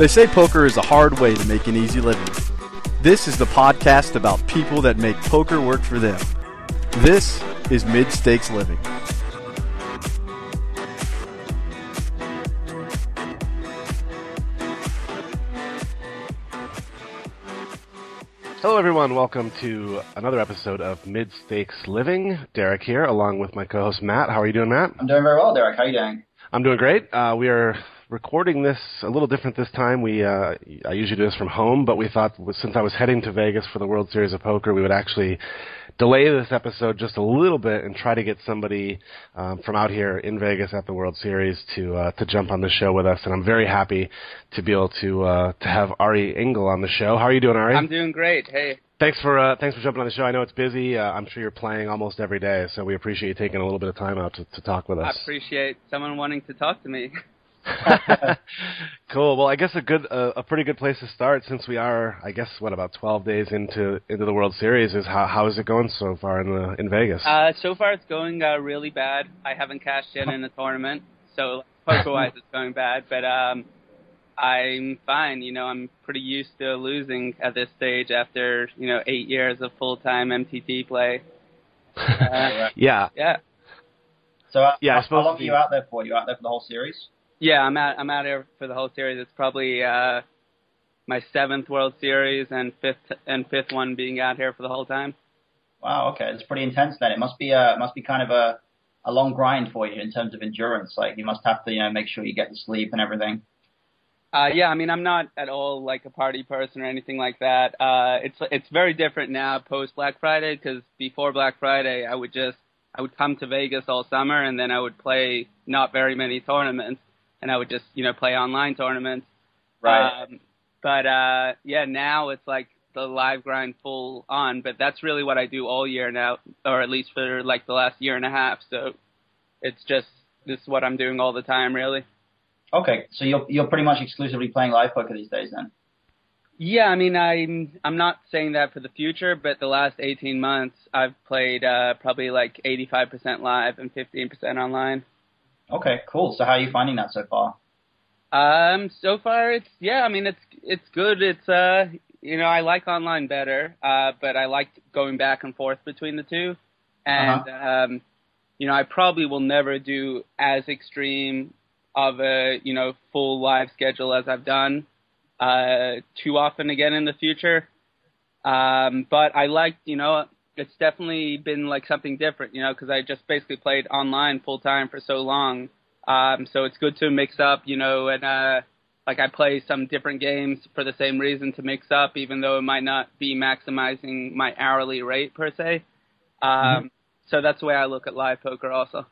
They say poker is a hard way to make an easy living. This is the podcast about people that make poker work for them. This is Mid Stakes Living. Hello, everyone. Welcome to another episode of Mid Stakes Living. Derek here, along with my co-host Matt. How are you doing, Matt? I'm doing very well, Derek. How are you doing? I'm doing great. Uh, we are recording this a little different this time. We uh, I usually do this from home, but we thought since I was heading to Vegas for the World Series of Poker, we would actually delay this episode just a little bit and try to get somebody um, from out here in Vegas at the World Series to uh, to jump on the show with us. And I'm very happy to be able to uh, to have Ari Engel on the show. How are you doing, Ari? I'm doing great. Hey. Thanks for uh, thanks for jumping on the show. I know it's busy. Uh, I'm sure you're playing almost every day, so we appreciate you taking a little bit of time out to, to talk with us. I appreciate someone wanting to talk to me. cool. Well, I guess a good, uh, a pretty good place to start, since we are, I guess, what about 12 days into into the World Series, is how how is it going so far in the in Vegas? Uh, so far, it's going uh, really bad. I haven't cashed in in the tournament, so poker wise, it's going bad. But um, I'm fine. You know, I'm pretty used to losing at this stage after you know eight years of full time MTT play. Uh, yeah. Yeah. So, uh, yeah, I how, suppose how long are you out there for? You out there for the whole series? Yeah, I'm out. I'm out here for the whole series. It's probably uh, my seventh World Series and fifth and fifth one being out here for the whole time. Wow. Okay, it's pretty intense. Then it must be uh must be kind of a a long grind for you in terms of endurance. Like you must have to you know make sure you get the sleep and everything. Uh, yeah, I mean, I'm not at all like a party person or anything like that. Uh, it's it's very different now post Black Friday because before Black Friday, I would just I would come to Vegas all summer and then I would play not very many tournaments and I would just you know play online tournaments. Right. Um, but uh, yeah, now it's like the live grind full on. But that's really what I do all year now, or at least for like the last year and a half. So it's just this is what I'm doing all the time, really. Okay, so you're you're pretty much exclusively playing live poker these days then. Yeah, I mean, I'm I'm not saying that for the future, but the last 18 months I've played uh, probably like 85% live and 15% online. Okay, cool. So how are you finding that so far? Um, so far it's yeah, I mean it's it's good. It's uh, you know, I like online better, uh, but I like going back and forth between the two, and Uh-huh. um, you know, I probably will never do as extreme of a you know full live schedule as I've done uh, too often again in the future. Um, but I like, you know, it's definitely been like something different, you know, because I just basically played online full time for so long. Um, so it's good to mix up, you know, and uh, like I play some different games for the same reason to mix up, even though it might not be maximizing my hourly rate per se. Um, So that's the way I look at live poker, also.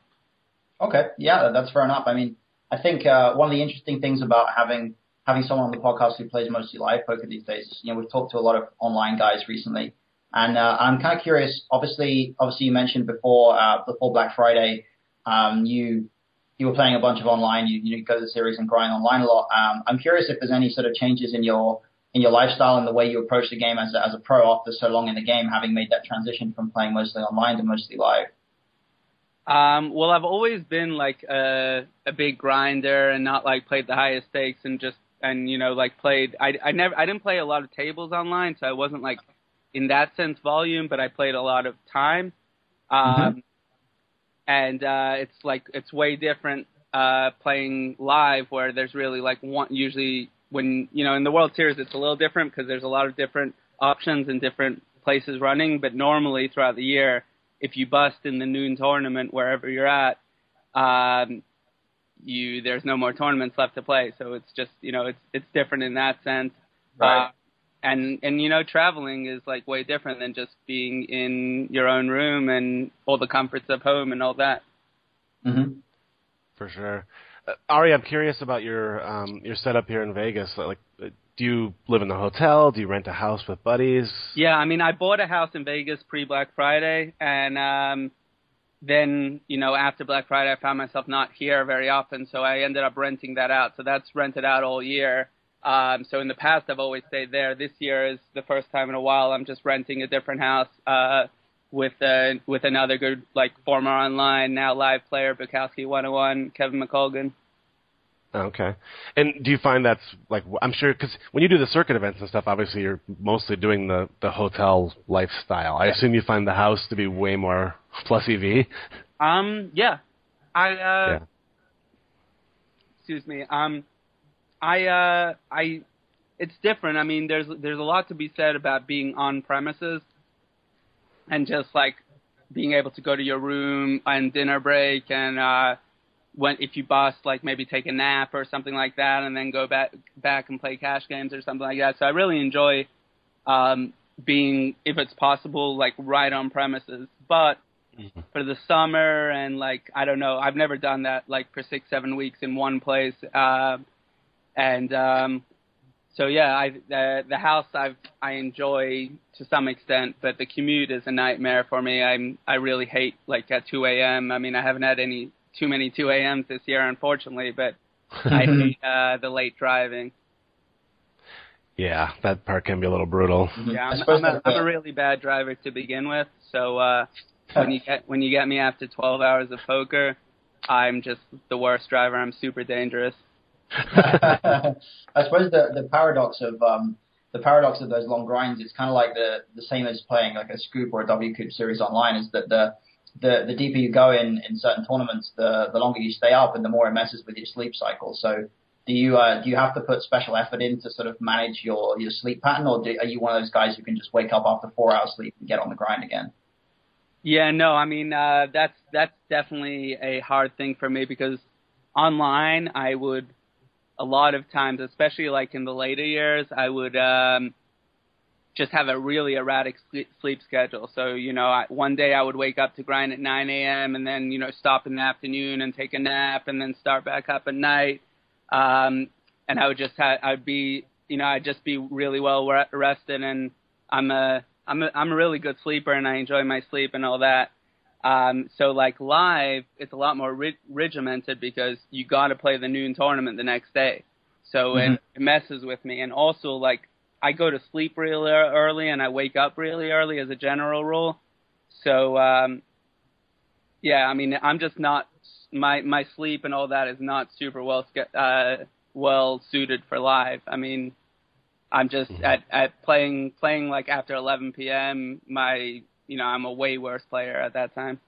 Okay, yeah, that's fair enough. I mean, I think uh, one of the interesting things about having having someone on the podcast who plays mostly live poker these days, you know, we've talked to a lot of online guys recently, and uh, I'm kind of curious. Obviously, obviously, you mentioned before uh, before Black Friday, um, you you were playing a bunch of online. You you go to the series and grind online a lot. Um, I'm curious if there's any sort of changes in your in your lifestyle and the way you approach the game as a, as a pro after so long in the game, having made that transition from playing mostly online to mostly live. Um, well, I've always been like a, a big grinder and not like played the highest stakes and just and you know like played. I I never I didn't play a lot of tables online, so I wasn't like in that sense volume, but I played a lot of time. Um, and uh, it's like it's way different uh, playing live where there's really like one usually when you know in the World Series it's a little different because there's a lot of different options and different places running, but normally throughout the year if you bust in the noon tournament wherever you're at, um, you there's no more tournaments left to play. So it's just you know it's it's different in that sense. Right. Uh, and and you know traveling is like way different than just being in your own room and all the comforts of home and all that. Mm-hmm. For sure. Uh, Ari, I'm curious about your um, your setup here in Vegas. Like, do you live in the hotel? Do you rent a house with buddies? Yeah, I mean, I bought a house in Vegas pre Black Friday, and um, then you know after Black Friday, I found myself not here very often, so I ended up renting that out. So that's rented out all year. Um, so in the past, I've always stayed there. This year is the first time in a while I'm just renting a different house uh, with uh, with another good like former online now live player Bukowski 101 Kevin McColgan. Okay. And do you find that's like I'm sure because when you do the circuit events and stuff, obviously you're mostly doing the the hotel lifestyle. I assume you find the house to be way more plus EV. Um. Yeah. I. Uh, Yeah. Excuse me. Um. I. Uh. I. It's different. I mean, there's there's a lot to be said about being on premises, and just like being able to go to your room and dinner break and uh when if you bust like maybe take a nap or something like that and then go back back and play cash games or something like that. So I really enjoy um being if it's possible like right on premises. But for the summer and like I don't know, I've never done that like for 6 7 weeks in one place uh and um so yeah, I the the house I've I enjoy to some extent, but the commute is a nightmare for me. I'm I really hate like at 2 a.m. I mean, I haven't had any too many 2 a.m.s this year, unfortunately, but I hate uh, the late driving. Yeah, that part can be a little brutal. Yeah, I I'm, I'm, a, that- I'm a really bad driver to begin with. So uh, when you get when you get me after 12 hours of poker, I'm just the worst driver. I'm super dangerous. I suppose the the paradox of um, the paradox of those long grinds it's kind of like the the same as playing like a scoop or a WCOOP series online is that the the the deeper you go in in certain tournaments the the longer you stay up and the more it messes with your sleep cycle. So do you uh, do you have to put special effort in to sort of manage your your sleep pattern or do, are you one of those guys who can just wake up after four hours sleep and get on the grind again? Yeah, no, I mean uh, that's that's definitely a hard thing for me because online I would a lot of times, especially like in the later years, I would um, just have a really erratic sleep, schedule. So you know, I, one day I would wake up to grind at 9 a.m. and then you know stop in the afternoon and take a nap and then start back up at night. Um, and I would just have I'd be you know I'd just be really well rested and I'm a I'm a I'm a really good sleeper and I enjoy my sleep and all that. Um, so like live, it's a lot more rig- regimented because you got to play the noon tournament the next day. So Mhm. it, it messes with me. And also like I go to sleep really early and I wake up really early as a general rule. So um, yeah, I mean I'm just not my my sleep and all that is not super well uh, well suited for live. I mean I'm just at at playing playing like after 11 p.m. My you know I'm a way worse player at that time.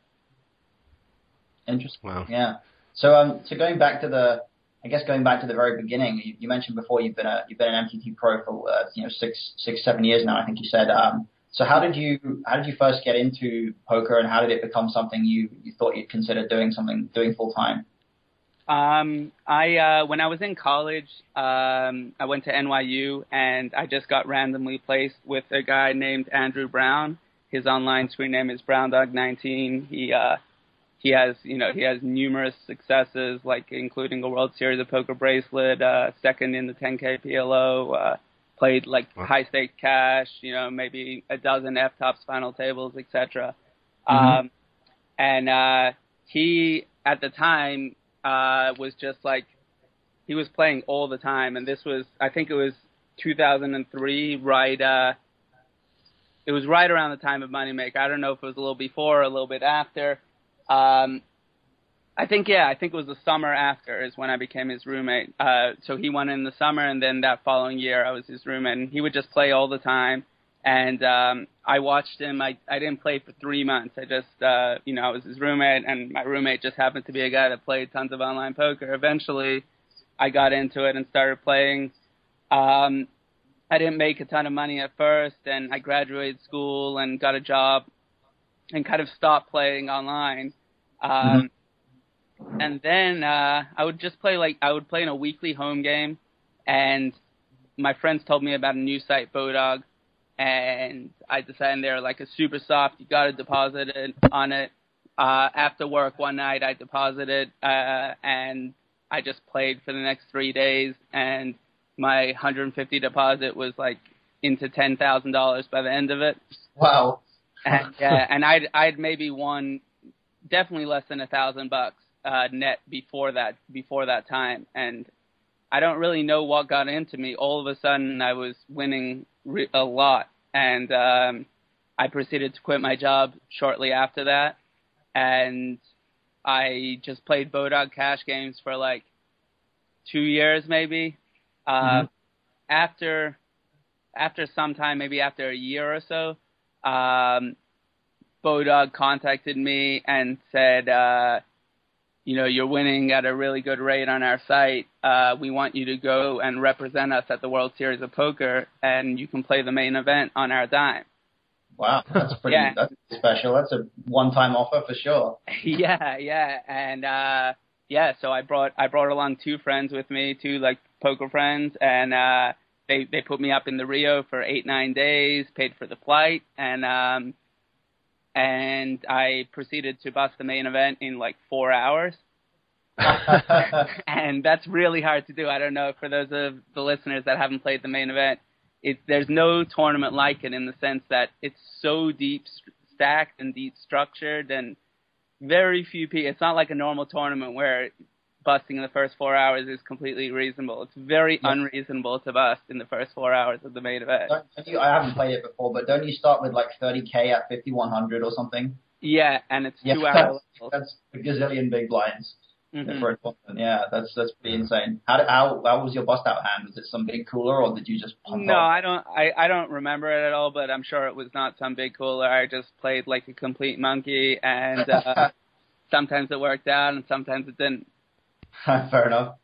Interesting. Wow. Yeah. So um, so going back to the, I guess going back to the very beginning, you, you mentioned before you've been a you've been an MTT pro for uh, you know six six seven years now. I think you said. Um, so how did you how did you first get into poker, and how did it become something you you thought you'd consider doing something doing full time? Um, I uh, when I was in college, um, I went to NYU and I just got randomly placed with a guy named Andrew Brown. His online screen name is BrownDog19. He uh, he has you know he has numerous successes, like including a World Series of Poker bracelet, uh, second in the 10K PLO, uh, played like Wow. high stake cash, you know maybe a dozen FTOPS final tables, etc. Mhm. Um, and uh, he at the time uh, was just like he was playing all the time, and this was I think it was 2003, right? Uh, it was right around the time of Moneymaker. I don't know if it was a little before or a little bit after. Um, I think yeah, I think it was the summer after is when I became his roommate. Uh, so he went in the summer, and then that following year I was his roommate, and he would just play all the time. And um, I watched him. I I didn't play for three months. I just uh, you know I was his roommate, and my roommate just happened to be a guy that played tons of online poker. Eventually, I got into it and started playing. Um, I didn't make a ton of money at first, and I graduated school and got a job, and kind of stopped playing online. Um, And then uh, I would just play like I would play in a weekly home game, and my friends told me about a new site, Bodog, and I decided they're like a super soft. You got to deposit it on it. Uh, after work one night, I deposited, uh, and I just played for the next three days, and my 150 deposit was like into ten thousand dollars by the end of it. Wow. And yeah, and I'd I'd maybe won definitely less than a thousand bucks uh, net before that before that time, and I don't really know what got into me. All of a sudden, I was winning re- a lot, and um, I proceeded to quit my job shortly after that, and I just played Bodog cash games for like two years maybe. Uh, Mhm. After after some time, maybe after a year or so, um, Bodog contacted me and said, uh, you know, you're winning at a really good rate on our site. Uh, we want you to go and represent us at the World Series of Poker, and you can play the main event on our dime. Wow, that's pretty. Yeah. That's special. That's a one-time offer for sure. yeah, yeah, and uh, yeah. So I brought I brought along two friends with me, two like poker friends, and uh, they they put me up in the Rio for eight nine days, paid for the flight, and um, and I proceeded to bust the main event in like four hours. and that's really hard to do. I don't know for those of the listeners that haven't played the main event. It, there's no tournament like it in the sense that it's so deep st- stacked and deep structured, and very few people. It's not like a normal tournament where busting in the first four hours is completely reasonable. It's very Yeah. unreasonable to bust in the first four hours of the main event. Don't, you, I haven't played it before, but don't you start with like 30k at 5100 or something? Yeah, and it's Yeah, two hours. That's a gazillion big blinds Mhm. tournament. Yeah, that's that's pretty insane. How, how how was your bust out hand? Was it some big cooler or did you just pump No, up? I don't. I, I don't remember it at all, but I'm sure it was not some big cooler. I just played like a complete monkey, and uh, sometimes it worked out, and sometimes it didn't. Fair enough.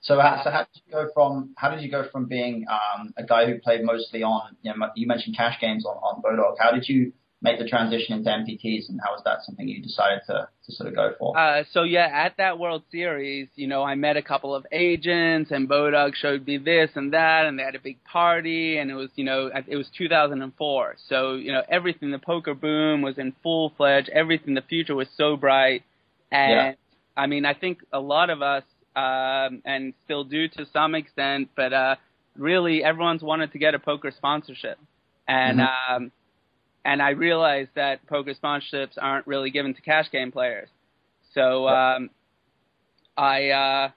So, how, so how did you go from how did you go from being um, a guy who played mostly on you know you mentioned cash games on on Bodog? How did you make the transition into MTTs, and how was that something you decided to to sort of go for? Uh, so yeah, at that World Series, you know, I met a couple of agents, and Bodog showed me this and that, and they had a big party, and it was, you know, it was 2004. So you know, everything, the poker boom was in full fledged. Everything, the future was so bright, and Yeah. I mean, I think a lot of us, um, and still do to some extent, but uh, really, everyone's wanted to get a poker sponsorship, and um, and I realized that poker sponsorships aren't really given to cash game players. So um, I, uh,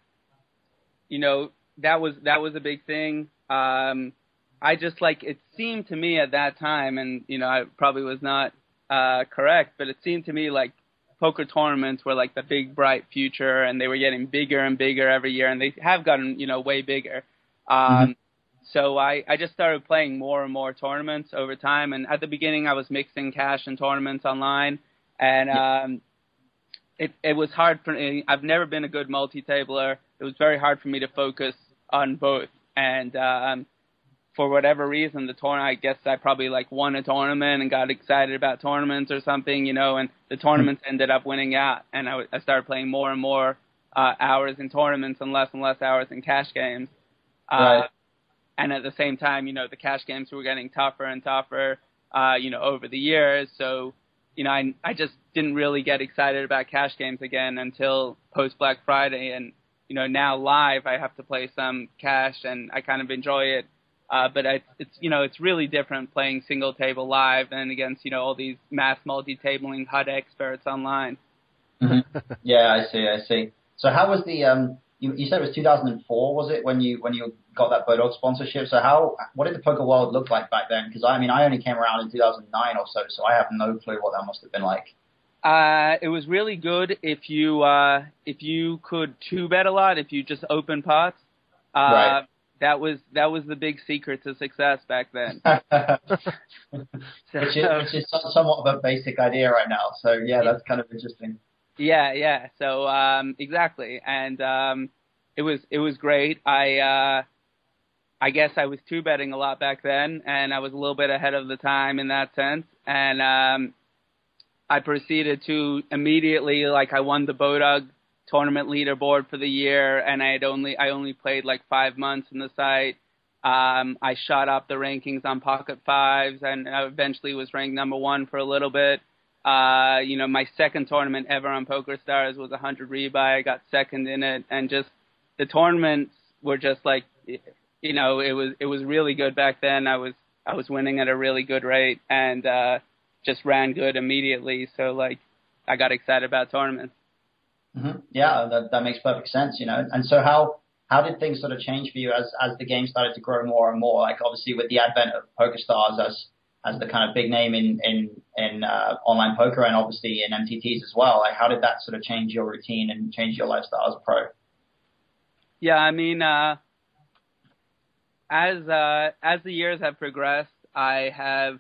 you know, that was that was a big thing. Um, I just like it seemed to me at that time, and you know, I probably was not uh, correct, but it seemed to me like poker tournaments were like the big bright future, and they were getting bigger and bigger every year, and they have gotten you know way bigger. Um, So I, I just started playing more and more tournaments over time, and at the beginning I was mixing cash and tournaments online, and um, it it was hard for me. I've never been a good multi-tabler. It was very hard for me to focus on both, and um, for whatever reason, the tournament. I guess I probably like won a tournament and got excited about tournaments or something, you know, and the tournaments ended up winning out, and I, w- I started playing more and more uh, hours in tournaments and less and less hours in cash games. Uh, Right. and at the same time, you know, the cash games were getting tougher and tougher, uh, you know, over the years. So, you know, I I just didn't really get excited about cash games again until post Black Friday, and you know, now live I have to play some cash, and I kind of enjoy it. Uh, but it's it's you know it's really different playing single table live than against you know all these mass multi tabling HUD experts online. Mhm. Yeah, I see, I see. So how was the um? You, you said it was 2004, was it when you when you got that Bodog sponsorship? So how what did the poker world look like back then? Because I mean I only came around in 2009 or so, so I have no clue what that must have been like. Uh, it was really good if you uh, if you could two bet a lot, if you just open pots. Uh, Right. That was that was the big secret to success back then. So, which is which is somewhat of a basic idea right now. So yeah, that's kind of interesting. yeah, yeah. So um, exactly, and um, it was it was great. I uh, I guess I was two betting a lot back then, and I was a little bit ahead of the time in that sense. And um, I proceeded to immediately like I won the Bodog tournament leaderboard for the year, and I had only I only played like five months in the site. Um, I shot up the rankings on Pocket Fives, and I eventually was ranked number one for a little bit. Uh, you know, my second tournament ever on Poker Stars was a 100 rebuy. I got second in it, and just the tournaments were just like, you know, it was it was really good back then. I was I was winning at a really good rate, and uh, just ran good immediately. So like, I got excited about tournaments. Hmm Yeah, that that makes perfect sense, you know. And so how how did things sort of change for you as as the game started to grow more and more? Like obviously with the advent of PokerStars as as the kind of big name in in in uh, online poker and obviously in MTTs as well. Like how did that sort of change your routine and change your lifestyle as a pro? Yeah, I mean, uh, as uh, as the years have progressed, I have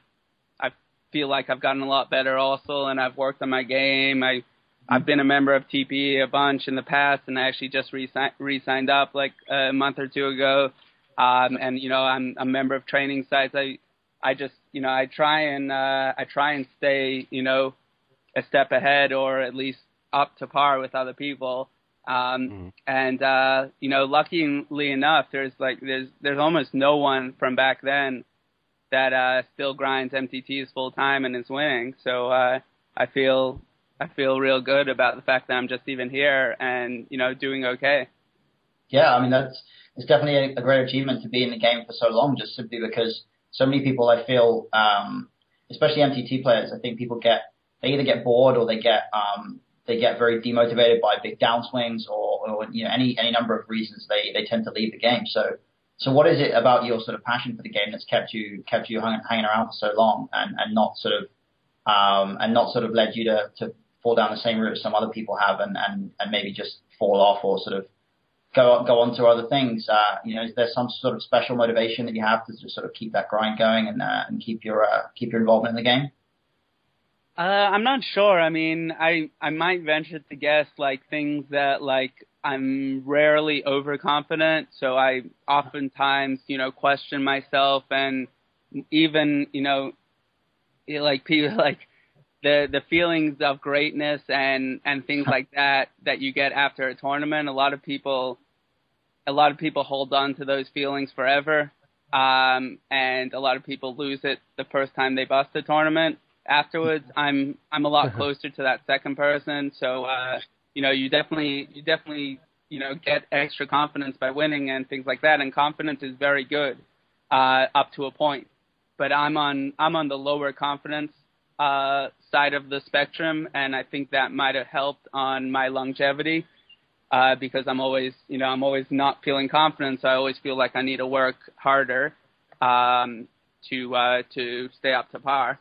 I feel like I've gotten a lot better also, and I've worked on my game. I I've been a member of TPE a bunch in the past, and I actually just re signed up like a month or two ago. Um, and you know, I'm a member of training sites. I I just you know I try and uh, I try and stay you know a step ahead or at least up to par with other people. Um, mm-hmm. And uh, you know, luckily enough, there's like there's there's almost no one from back then that uh, still grinds MTTs full time and is winning. So uh, I feel I feel real good about the fact that I'm just even here and you know doing okay. Yeah, I mean that's it's definitely a, a great achievement to be in the game for so long, just simply because so many people I feel, um, especially MTT players, I think people get they either get bored or they get um, they get very demotivated by big downswings or, or you know any any number of reasons they they tend to leave the game. So so what is it about your sort of passion for the game that's kept you kept you hang, hanging around for so long and and not sort of um, and not sort of led you to to fall down the same route as some other people have and and and maybe just fall off or sort of go go on to other things. Uh, you know, is there some sort of special motivation that you have to just sort of keep that grind going and uh, and keep your uh, keep your involvement in the game? Uh, I'm not sure. I mean, I I might venture to guess like things that like I'm rarely overconfident, so I oftentimes you know question myself and even you know like people like the the feelings of greatness and and things like that that you get after a tournament. A lot of people a lot of people hold on to those feelings forever, um, and a lot of people lose it the first time they bust a tournament afterwards. I'm I'm a lot closer to that second person. So uh, you know, you definitely you definitely you know get extra confidence by winning and things like that. And confidence is very good uh, up to a point. But I'm on I'm on the lower confidence uh, side of the spectrum, and I think that might have helped on my longevity. Uh, because I'm always, you know, I'm always not feeling confident, so I always feel like I need to work harder um, to uh, to stay up to par.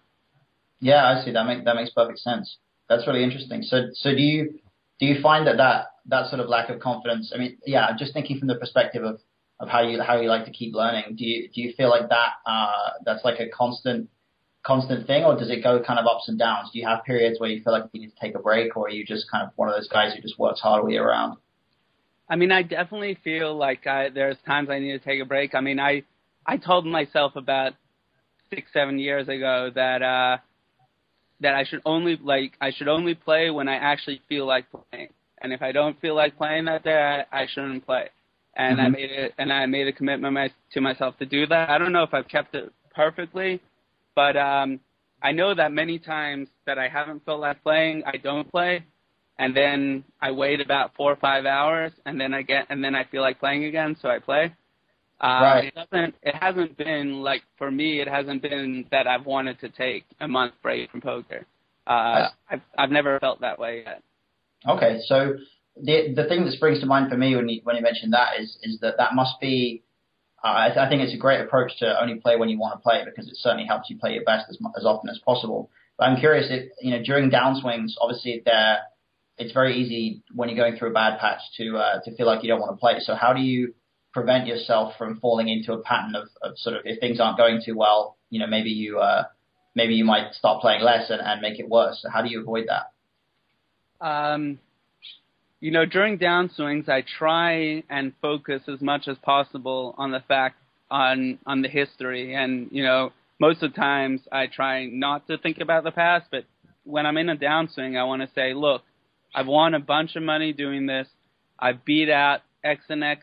Yeah, I see. That makes that makes perfect sense. That's really interesting. So so do you do you find that that that sort of lack of confidence? I mean, yeah, just thinking from the perspective of of how you how you like to keep learning. Do you do you feel like that uh, that's like a constant constant thing, or does it go kind of ups and downs? Do you have periods where you feel like you need to take a break, or are you just kind of one of those guys who just works hard all year round? I mean, I definitely feel like I, there's times I need to take a break. I mean, I I told myself about six seven years ago that uh, that I should only like I should only play when I actually feel like playing. And if I don't feel like playing that day, I, I shouldn't play. And mm-hmm. I made it, and I made a commitment my, to myself to do that. I don't know if I've kept it perfectly, but um, I know that many times that I haven't felt like playing, I don't play, and then I wait about four or five hours, and then I get, and then I feel like playing again, so I play. Uh, right. It doesn't. It hasn't been like for me. It hasn't been that I've wanted to take a month break from poker. Uh, I've I've never felt that way yet. Okay, so the the thing that springs to mind for me when you when you mentioned that is is that that must be. Uh, I, I think it's a great approach to only play when you want to play because it certainly helps you play your best as as often as possible. But I'm curious if you know during downswings, obviously there, it's very easy when you're going through a bad patch to uh, to feel like you don't want to play. So how do you prevent yourself from falling into a pattern of, of sort of if things aren't going too well, you know, maybe you uh, maybe you might start playing less and, and make it worse. So how do you avoid that? Um, you know, during downswings, I try and focus as much as possible on the fact on on the history, and you know, most of the times I try not to think about the past, but when I'm in a downswing, I want to say, look, I've won a bunch of money doing this. I've beat out X and X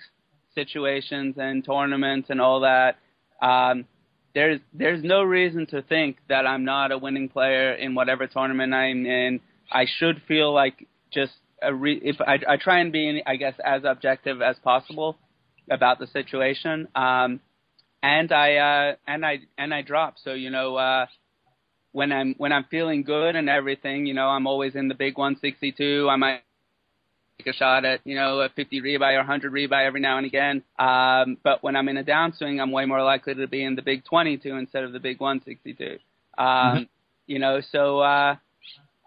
situations and tournaments and all that. Um, there's there's no reason to think that I'm not a winning player in whatever tournament I'm in. I should feel like just re- if I, I try and be I guess as objective as possible about the situation. Um, and I uh, and I and I drop. So you know uh, when I'm when I'm feeling good and everything, you know I'm always in the big 162. I might take a shot at, you know, a 50 rebuy or 100 rebuy every now and again. Um, but when I'm in a downswing, I'm way more likely to be in the big 22 instead of the big 162. Um, mm-hmm. You know, so uh,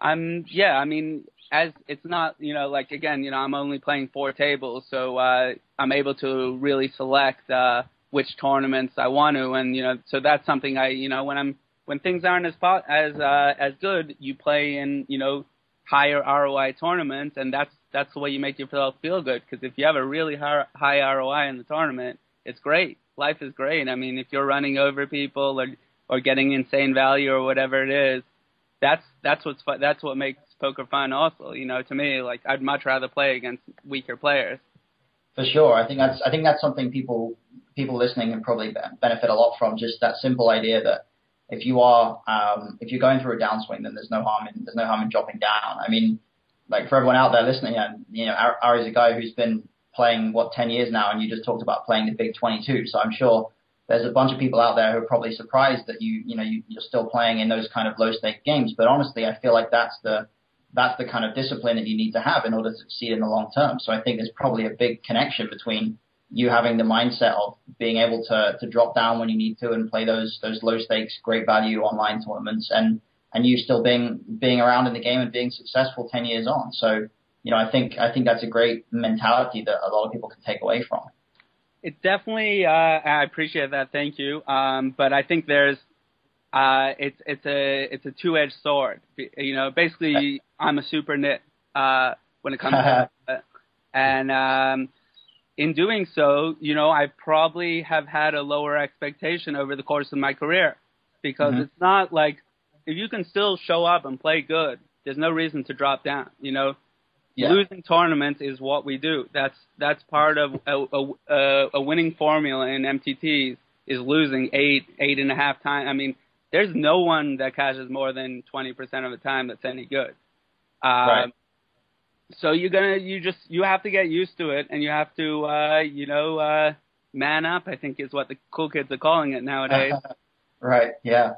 I'm, yeah, I mean, as it's not, you know, like again, you know, I'm only playing four tables, so uh, I'm able to really select uh, which tournaments I want to, and you know, so that's something I, you know, when I'm when things aren't as as uh, as good, you play in, you know, higher ROI tournaments, and that's that's the way you make yourself feel good. Because if you have a really high, high ROI in the tournament, it's great. Life is great. I mean, if you're running over people or or getting insane value or whatever it is, that's that's what's. That's what makes poker fun. Also, you know, to me, like I'd much rather play against weaker players. For sure, I think that's I think that's something people people listening can probably benefit a lot from. Just that simple idea that if you are um, if you're going through a downswing, then there's no harm in there's no harm in dropping down. I mean, like for everyone out there listening, and you know, Ari's a guy who's been playing what 10 years now, and you just talked about playing the big 22. So I'm sure there's a bunch of people out there who are probably surprised that you you know you, you're still playing in those kind of low stake games. But honestly, I feel like that's the that's the kind of discipline that you need to have in order to succeed in the long term. So I think there's probably a big connection between you having the mindset of being able to to drop down when you need to and play those those low stakes, great value online tournaments, and and you still being being around in the game and being successful ten years on. So you know, I think I think that's a great mentality that a lot of people can take away from. It definitely, uh, I appreciate that. Thank you. Um, but I think there's, uh, it's it's a it's a two edged sword. You know, basically, I'm a super nit uh, when it comes to, that. and um, in doing so, you know, I probably have had a lower expectation over the course of my career because mm-hmm. it's not like if you can still show up and play good, there's no reason to drop down. You know, yeah. losing tournaments is what we do. That's that's part of a, a, a winning formula in MTTs is losing eight eight and a half times. I mean, there's no one that cashes more than twenty percent of the time that's any good. Um, right so you're gonna you just you have to get used to it and you have to uh you know uh man up i think is what the cool kids are calling it nowadays. Right yeah.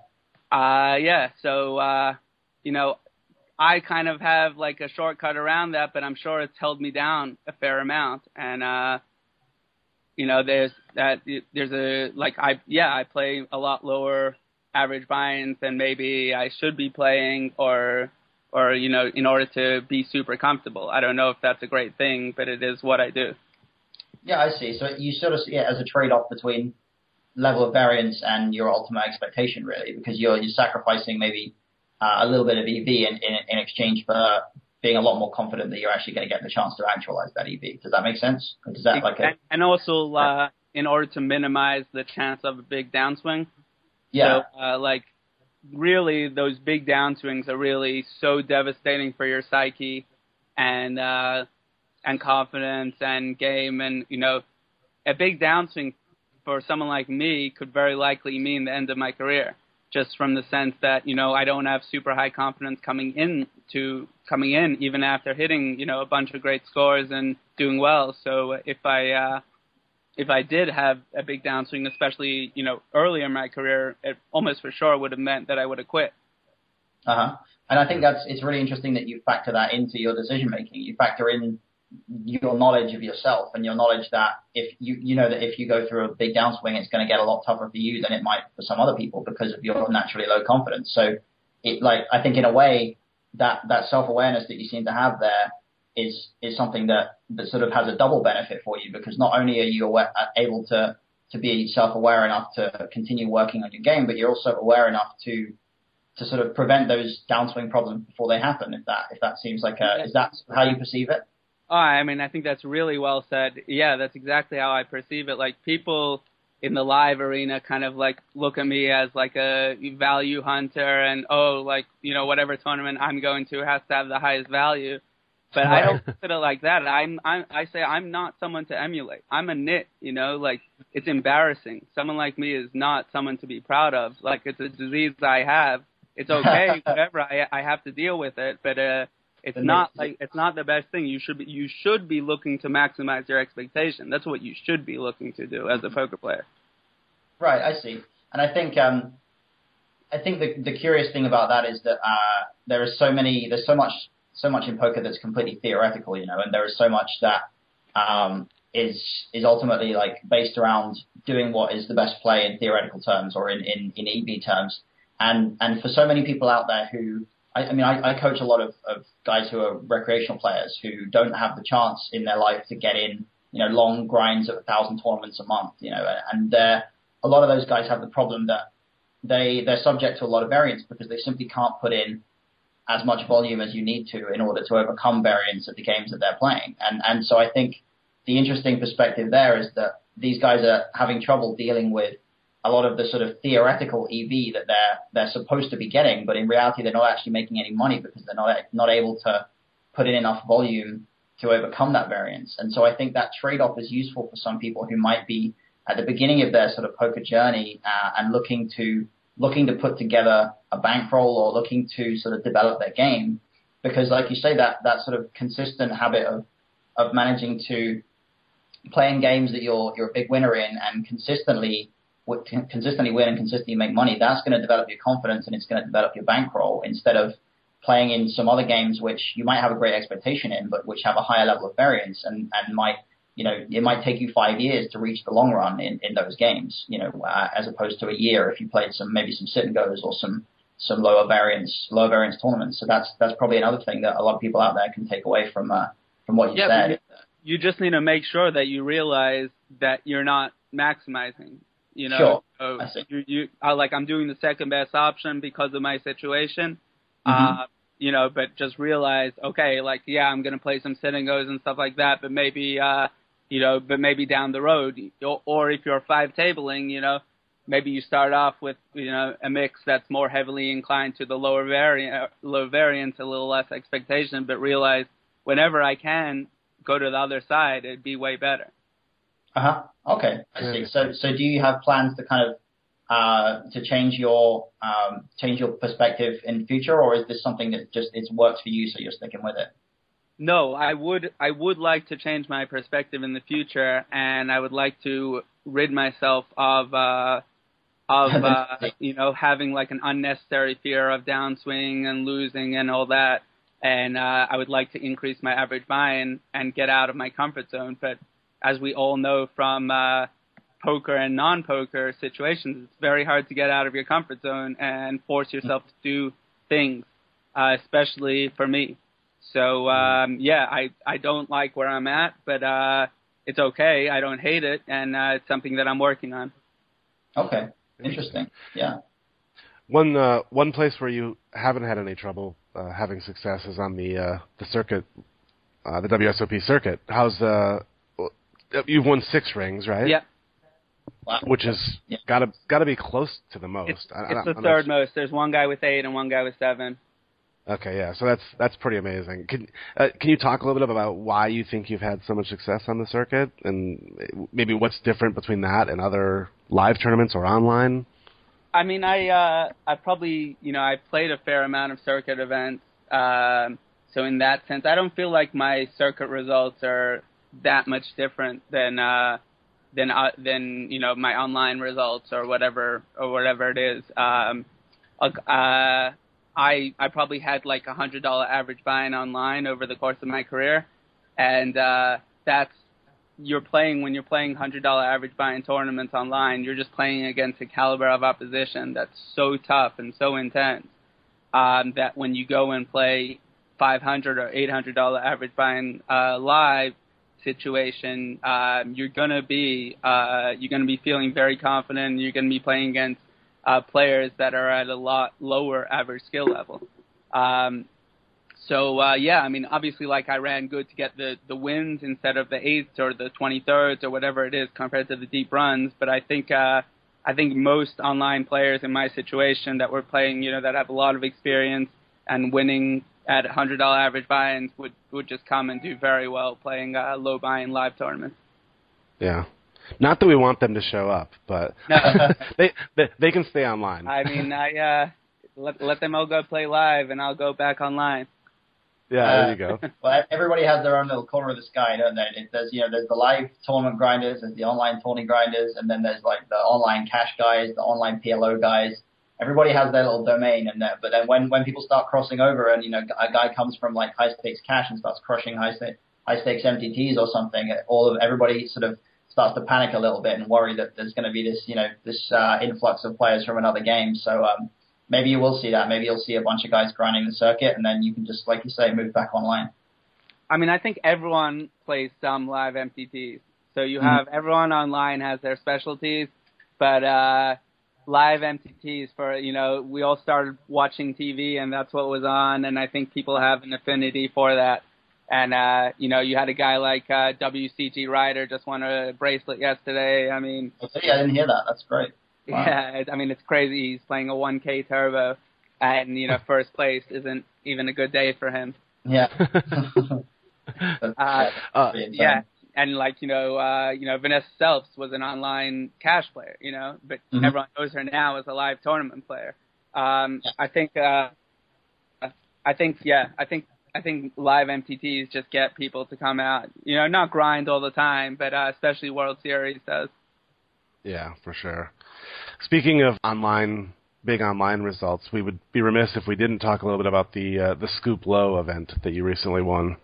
Uh yeah so uh you know i kind of have like a shortcut around that but i'm sure it's held me down a fair amount. And uh you know there's that there's a like i yeah i play a lot lower average buy-ins than maybe i should be playing or or you know in order to be super comfortable. I don't know if that's a great thing, but it is what I do. Yeah, I see. So you sort of see it as a trade-off between level of variance and your ultimate expectation, really, because you're you're sacrificing maybe uh, a little bit of EV in, in, in exchange for being a lot more confident that you're actually going to get the chance to actualize that EV. Does that make sense? Does that like a, and also uh, in order to minimize the chance of a big downswing. Yeah. So, uh, like really those big downswings are really so devastating for your psyche and uh, and confidence and game. And you know a big downswing for someone like me could very likely mean the end of my career just from the sense that you know I don't have super high confidence coming in to coming in even after hitting you know a bunch of great scores and doing well. So if I uh if I did have a big downswing, especially you know early in my career, it almost for sure would have meant that I would have quit. Uh huh. And I think that's it's really interesting that you factor that into your decision making. You factor in your knowledge of yourself and your knowledge that if you you know that if you go through a big downswing, it's going to get a lot tougher for you than it might for some other people because of your naturally low confidence. So it like I think in a way that that self awareness that you seem to have there is is something that that sort of has a double benefit for you because not only are you aware, able to to be self-aware enough to continue working on your game, but you're also aware enough to to sort of prevent those downswing problems before they happen. If that if that seems like a, is that how you perceive it? Oh, I mean, I think that's really well said. Yeah, that's exactly how I perceive it. Like people in the live arena kind of like look at me as like a value hunter and oh, like you know whatever tournament I'm going to has to have the highest value. But right. I don't consider it like that. I'm, I'm, I say I'm not someone to emulate. I'm a nit, you know, like it's embarrassing. Someone like me is not someone to be proud of. Like it's a disease I have. It's okay, whatever. I, I have to deal with it, but, uh, it's not like it's not the best thing. You should be you should be looking to maximize your expectation. That's what you should be looking to do as a poker player. Right, I see. And I think um, I think the the curious thing about that is that uh, there are so many there's so much so much in poker that's completely theoretical, you know, and there is so much that um, is is ultimately like based around doing what is the best play in theoretical terms or in, in, in EV terms. And and for so many people out there who I, I mean, I, I coach a lot of, of guys who are recreational players who don't have the chance in their life to get in, you know, long grinds of a thousand tournaments a month, you know, and uh, a lot of those guys have the problem that they they're subject to a lot of variance because they simply can't put in as much volume as you need to in order to overcome variance of the games that they're playing. And and so I think the interesting perspective there is that these guys are having trouble dealing with a lot of the sort of theoretical EV that they're they're supposed to be getting, but in reality they're not actually making any money because they're not not able to put in enough volume to overcome that variance. And so I think that trade-off is useful for some people who might be at the beginning of their sort of poker journey uh, and looking to looking to put together a bankroll or looking to sort of develop their game. Because like you say, that that sort of consistent habit of of managing to playing games that you're you're a big winner in and consistently consistently win and consistently make money, that's going to develop your confidence and it's going to develop your bankroll instead of playing in some other games which you might have a great expectation in, but which have a higher level of variance and, and might, you know, it might take you five years to reach the long run in, in those games, you know, uh, as opposed to a year if you played some, maybe some sit and goes or some, some lower variance, lower variance tournaments. So that's, that's probably another thing that a lot of people out there can take away from, uh, from what you yeah, said. You just need to make sure that you realize that you're not maximizing you know, sure. so you, you uh, like I'm doing the second best option because of my situation. Mm-hmm. Uh, you know, but just realize, okay, like yeah, I'm gonna play some sit and goes and stuff like that, but maybe, uh, you know, but maybe down the road, or, or if you're five tabling, you know, maybe you start off with you know a mix that's more heavily inclined to the lower variant, low variance, a little less expectation, but realize whenever I can go to the other side, it'd be way better. Uh huh. Okay, I see. So, so do you have plans to kind of uh, to change your um, change your perspective in the future, or is this something that just it's worked for you, so you're sticking with it? No, I would I would like to change my perspective in the future, and I would like to rid myself of uh, of uh, you know having like an unnecessary fear of downswing and losing and all that. And uh, I would like to increase my average buy-in and get out of my comfort zone, but as we all know from uh, poker and non-poker situations, it's very hard to get out of your comfort zone and force yourself to do things, uh, especially for me. So um, yeah, I I don't like where I'm at, but uh, it's okay. I don't hate it, and uh, it's something that I'm working on. Okay, interesting. Yeah. One uh, one place where you haven't had any trouble uh, having success is on the uh, the circuit, uh, the WSOP circuit. How's uh, you've won six rings, right? Yeah. Wow. Which is Yeah. gotta gotta be close to the most. It's, I- I it's don't- the I'm third sure. most. There's one guy with eight and one guy with seven. Okay, yeah. So that's that's pretty amazing. Can uh, can you talk a little bit about why you think you've had so much success on the circuit, and maybe what's different between that and other live tournaments or online? I mean, I uh, I probably you know I played a fair amount of circuit events, um, so in that sense, I don't feel like my circuit results are that much different than uh, than uh, than you know my online results or whatever or whatever it is. Um, uh, I I probably had like a hundred dollar average buy-in online over the course of my career, and uh, that's you're playing when you're playing hundred dollar average buy-in tournaments online. You're just playing against a caliber of opposition that's so tough and so intense um, that when you go and play five hundred or eight hundred dollar average buy-in uh, live situation, um, you're gonna be uh, you're gonna be feeling very confident. You're gonna be playing against uh, players that are at a lot lower average skill level. Um, so uh, yeah, I mean, obviously, like I ran good to get the the wins instead of the eighths or the twenty thirds or whatever it is compared to the deep runs. But I think uh, I think most online players in my situation that were playing, you know, that have a lot of experience and winning at hundred dollar average buy-ins would would just come and do very well playing uh, low buy-in live tournaments. Yeah. Not that we want them to show up, but No. they, they they can stay online. I mean, I uh, let let them all go play live, and I'll go back online. yeah, Uh, there you go. Well, everybody has their own little corner of the sky, don't they? It- There's, you know, there's the live tournament grinders, there's the online tourney grinders, and then there's like the online cash guys, the online PLO guys. Everybody has their little domain, and that, but then when when people start crossing over, and you know, a guy comes from like high stakes cash and starts crushing high stakes high stakes MTTs or something, all of everybody sort of starts to panic a little bit and worry that there's going to be this, you know, this uh, influx of players from another game. So um, maybe you will see that. Maybe you'll see a bunch of guys grinding the circuit, and then you can just, like you say, move back online. I mean, I think everyone plays some live MTTs. So you have mm-hmm. everyone online has their specialties, but uh, live MTTs for you know we all started watching TV and that's what was on, and I think people have an affinity for that. And uh, you know, you had a guy like uh, WCGRider just won a bracelet yesterday. I mean, I didn't hear that. That's great. Wow. Yeah, I mean it's crazy. He's playing a 1K turbo, and you know first place isn't even a good day for him. Yeah. uh, uh, yeah, and like you know, uh, you know, Vanessa Selbst was an online cash player, you know, but mm-hmm. everyone knows her now as a live tournament player. Um, yeah. I think, uh, I think, yeah, I think, I think live MTTs just get people to come out, you know, not grind all the time, but uh, especially World Series does. Yeah, for sure. Speaking of online, big online results, we would be remiss if we didn't talk a little bit about the uh, the SCOOP Low event that you recently won,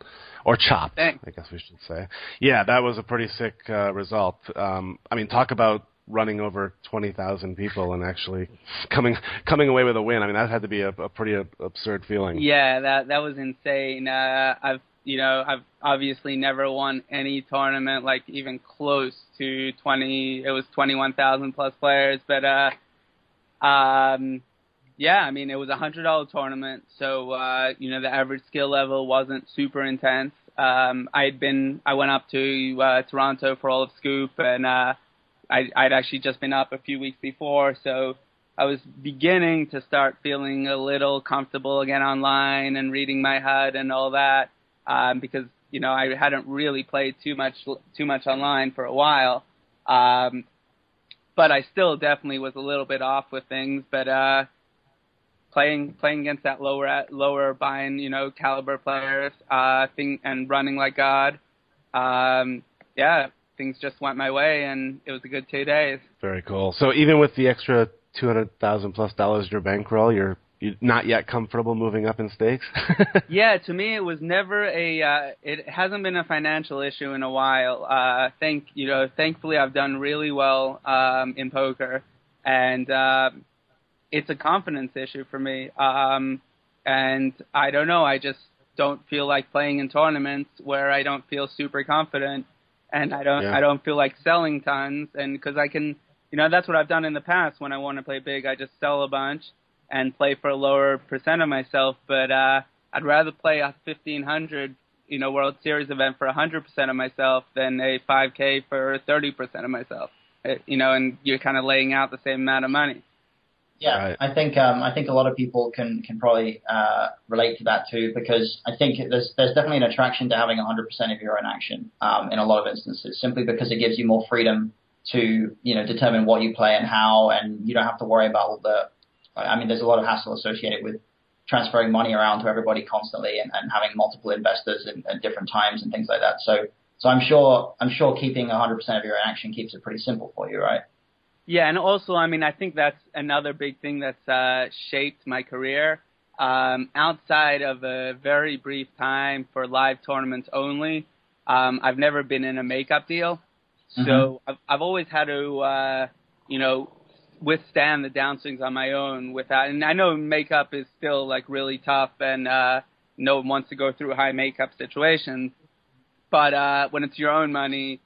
or Chop, Thanks. I guess we should say. Yeah, that was a pretty sick uh, result. Um, I mean, talk about running over 20,000 people and actually coming coming away with a win. I mean, that had to be a, a pretty absurd feeling. Yeah, that that was insane. Uh, I've you know, I've obviously never won any tournament like even close to 20. It was 21,000 plus players, but uh, um, yeah, I mean it was a hundred dollar tournament, so uh, you know the average skill level wasn't super intense. Um, I had been, I went up to uh, Toronto for all of SCOOP, and uh, I, I'd actually just been up a few weeks before, so I was beginning to start feeling a little comfortable again online and reading my HUD and all that um, because you know I hadn't really played too much too much online for a while. Um, but I still definitely was a little bit off with things. But uh, playing playing against that lower at lower buying you know caliber players, uh, thing and running like God, um, yeah, things just went my way, and it was a good two days. Very cool. So even with the extra two hundred thousand plus dollars in your bankroll, you're you're not yet comfortable moving up in stakes? yeah, to me it was never a. Uh, it hasn't been a financial issue in a while. Uh, thank you know, thankfully I've done really well um, in poker, and uh, it's a confidence issue for me. Um, and I don't know, I just don't feel like playing in tournaments where I don't feel super confident, and I don't yeah. I don't feel like selling tons, and because I can. You know, that's what I've done in the past when I want to play big. I just sell a bunch, and play for a lower percent of myself. But uh, I'd rather play a 1500, you know, World Series event for 100% of myself than a 5K for 30% of myself. It, you know, and you're kind of laying out the same amount of money. Yeah, right. I think um, I think a lot of people can can probably uh, relate to that too because I think there's there's definitely an attraction to having 100% of your own action um, in a lot of instances simply because it gives you more freedom to you know determine what you play and how and you don't have to worry about all the I mean, there's a lot of hassle associated with transferring money around to everybody constantly and, and having multiple investors in, at different times and things like that. So, so I'm sure, I'm sure keeping 100% of your own action keeps it pretty simple for you, right? Yeah, and also, I mean, I think that's another big thing that's uh, shaped my career. Um, outside of a very brief time for live tournaments only, um, I've never been in a makeup deal. So mm-hmm. I've, I've always had to, uh, you know, withstand the downswings on my own without. And I know makeup is still like really tough, and uh, no one wants to go through high makeup situations. But uh, when it's your own money,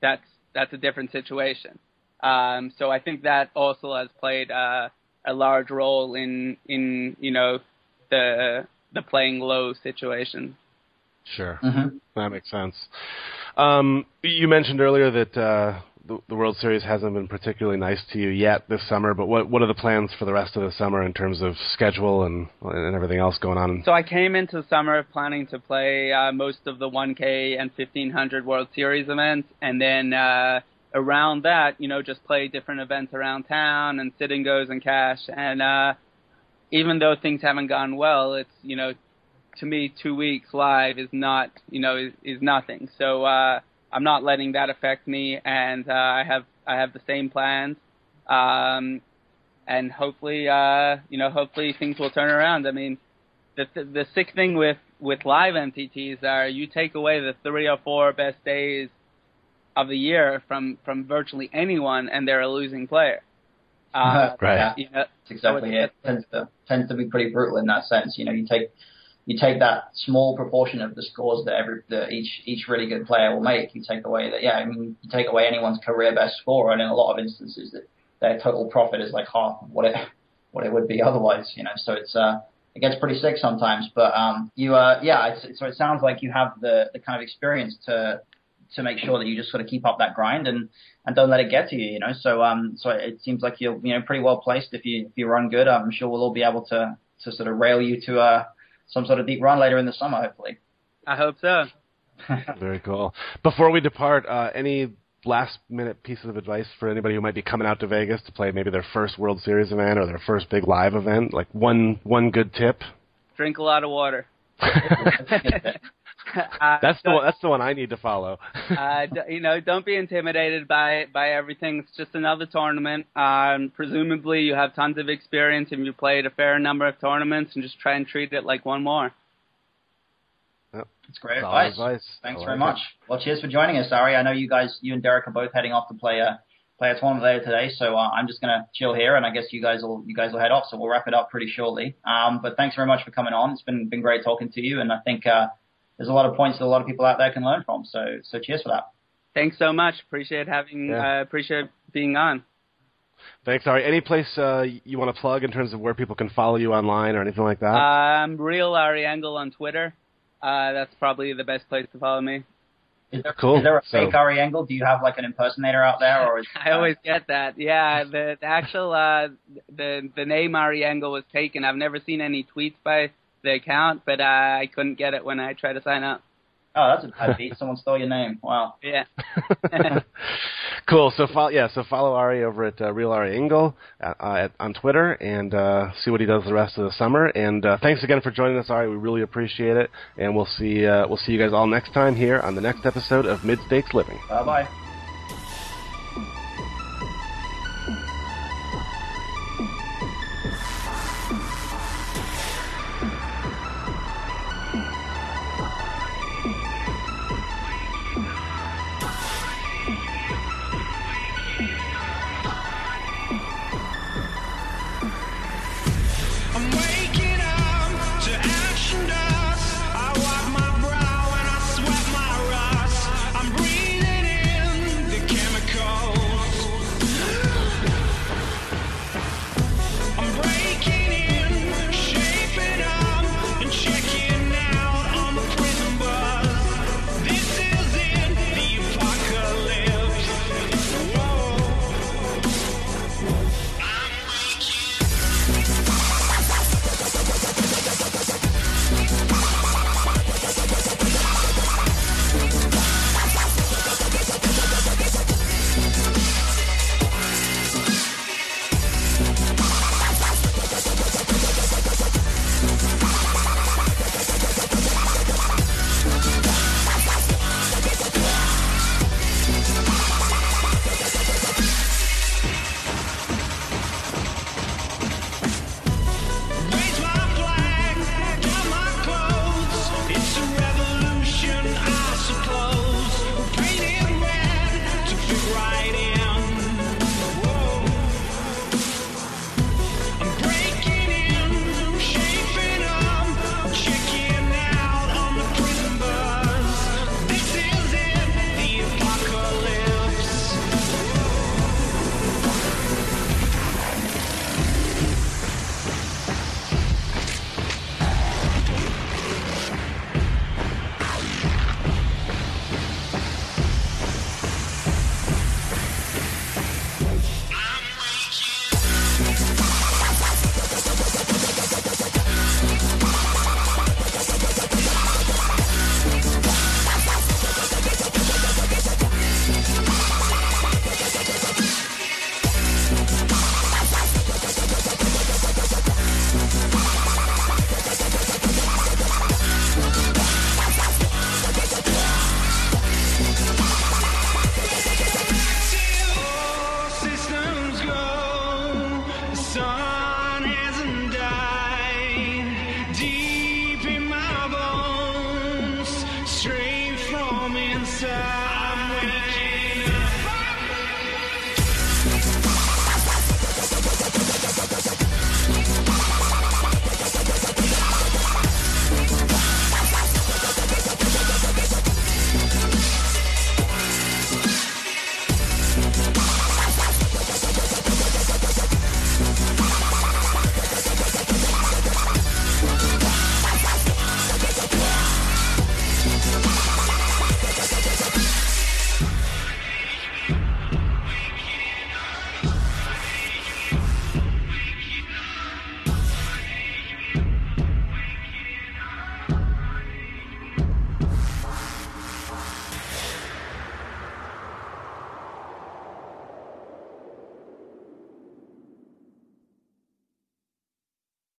that's that's a different situation. Um, so I think that also has played uh, a large role in in you know the the playing low situation. Sure, mm-hmm. that makes sense. Um, you mentioned earlier that uh, the, the World Series hasn't been particularly nice to you yet this summer, but what what are the plans for the rest of the summer in terms of schedule and and everything else going on? So I came into the summer planning to play uh, most of the 1K and 1500 World Series events, and then uh, around that, you know, just play different events around town and sit and goes and cash. And uh, even though things haven't gone well, it's you know, to me, two weeks live is not you know is, is nothing. So. uh I'm not letting that affect me, and uh, I have I have the same plans, um, and hopefully, uh, you know, hopefully things will turn around. I mean, the the, sick thing with with live MTTs are you take away the three or four best days of the year from from virtually anyone, and they're a losing player. Uh, Right. Yeah, You know, that's exactly it. Tends to tends to be pretty brutal in that sense. You know, you take you take that small proportion of the scores that every that each each really good player will make. You take away that. Yeah, I mean, you take away anyone's career best score, and in a lot of instances, that their total profit is like half of what it what it would be otherwise. You know, so it's uh it gets pretty sick sometimes. But um, you uh yeah, it's, so it sounds like you have the the kind of experience to to make sure that you just sort of keep up that grind and and don't let it get to you. You know, so um so it seems like you're you know pretty well placed if you if you run good. I'm sure we'll all be able to to sort of rail you to uh some sort of deep run later in the summer, hopefully. I hope so. Very cool. Before we depart, uh, any last minute pieces of advice for anybody who might be coming out to Vegas to play maybe their first World Series event or their first big live event? Like one one good tip. Drink a lot of water. Uh, That's the one, that's the one I need to follow. uh, d- you know, don't be intimidated by by everything. It's just another tournament. Um, presumably, you have tons of experience and you played a fair number of tournaments, and just try and treat it like one more. It's great Solid advice. advice. Thanks I very like much. Well, cheers for joining us, Ari. I know you guys, you and Derek are both heading off to play a play a tournament later today, so uh, I'm just gonna chill here, and I guess you guys will you guys will head off. So we'll wrap it up pretty shortly. Um, but thanks very much for coming on. It's been been great talking to you, and I think uh, there's a lot of points that a lot of people out there can learn from. So so cheers for that. Thanks so much. Appreciate having. Yeah. Uh, appreciate being on. Thanks, Ari. Any place uh, you want to plug in terms of where people can follow you online or anything like that? Um, real Ari Engel on Twitter. Uh, that's probably the best place to follow me. Is there, Cool. is there a So- fake Ari Engel? Do you have like an impersonator out there, or is I always get that. Yeah, the, the actual uh, the the name Ari Engel was taken. I've never seen any tweets by the account, but uh, I couldn't get it when I tried to sign up. Oh, that's a bad beat. Someone stole your name. Wow. Yeah. cool. So follow, yeah. So follow Ari over at uh, Real Ari Engel uh, at, on Twitter and uh, see what he does the rest of the summer. And uh, thanks again for joining us, Ari. We really appreciate it. And we'll see uh, we'll see you guys all next time here on the next episode of Midstakes Living. Bye bye.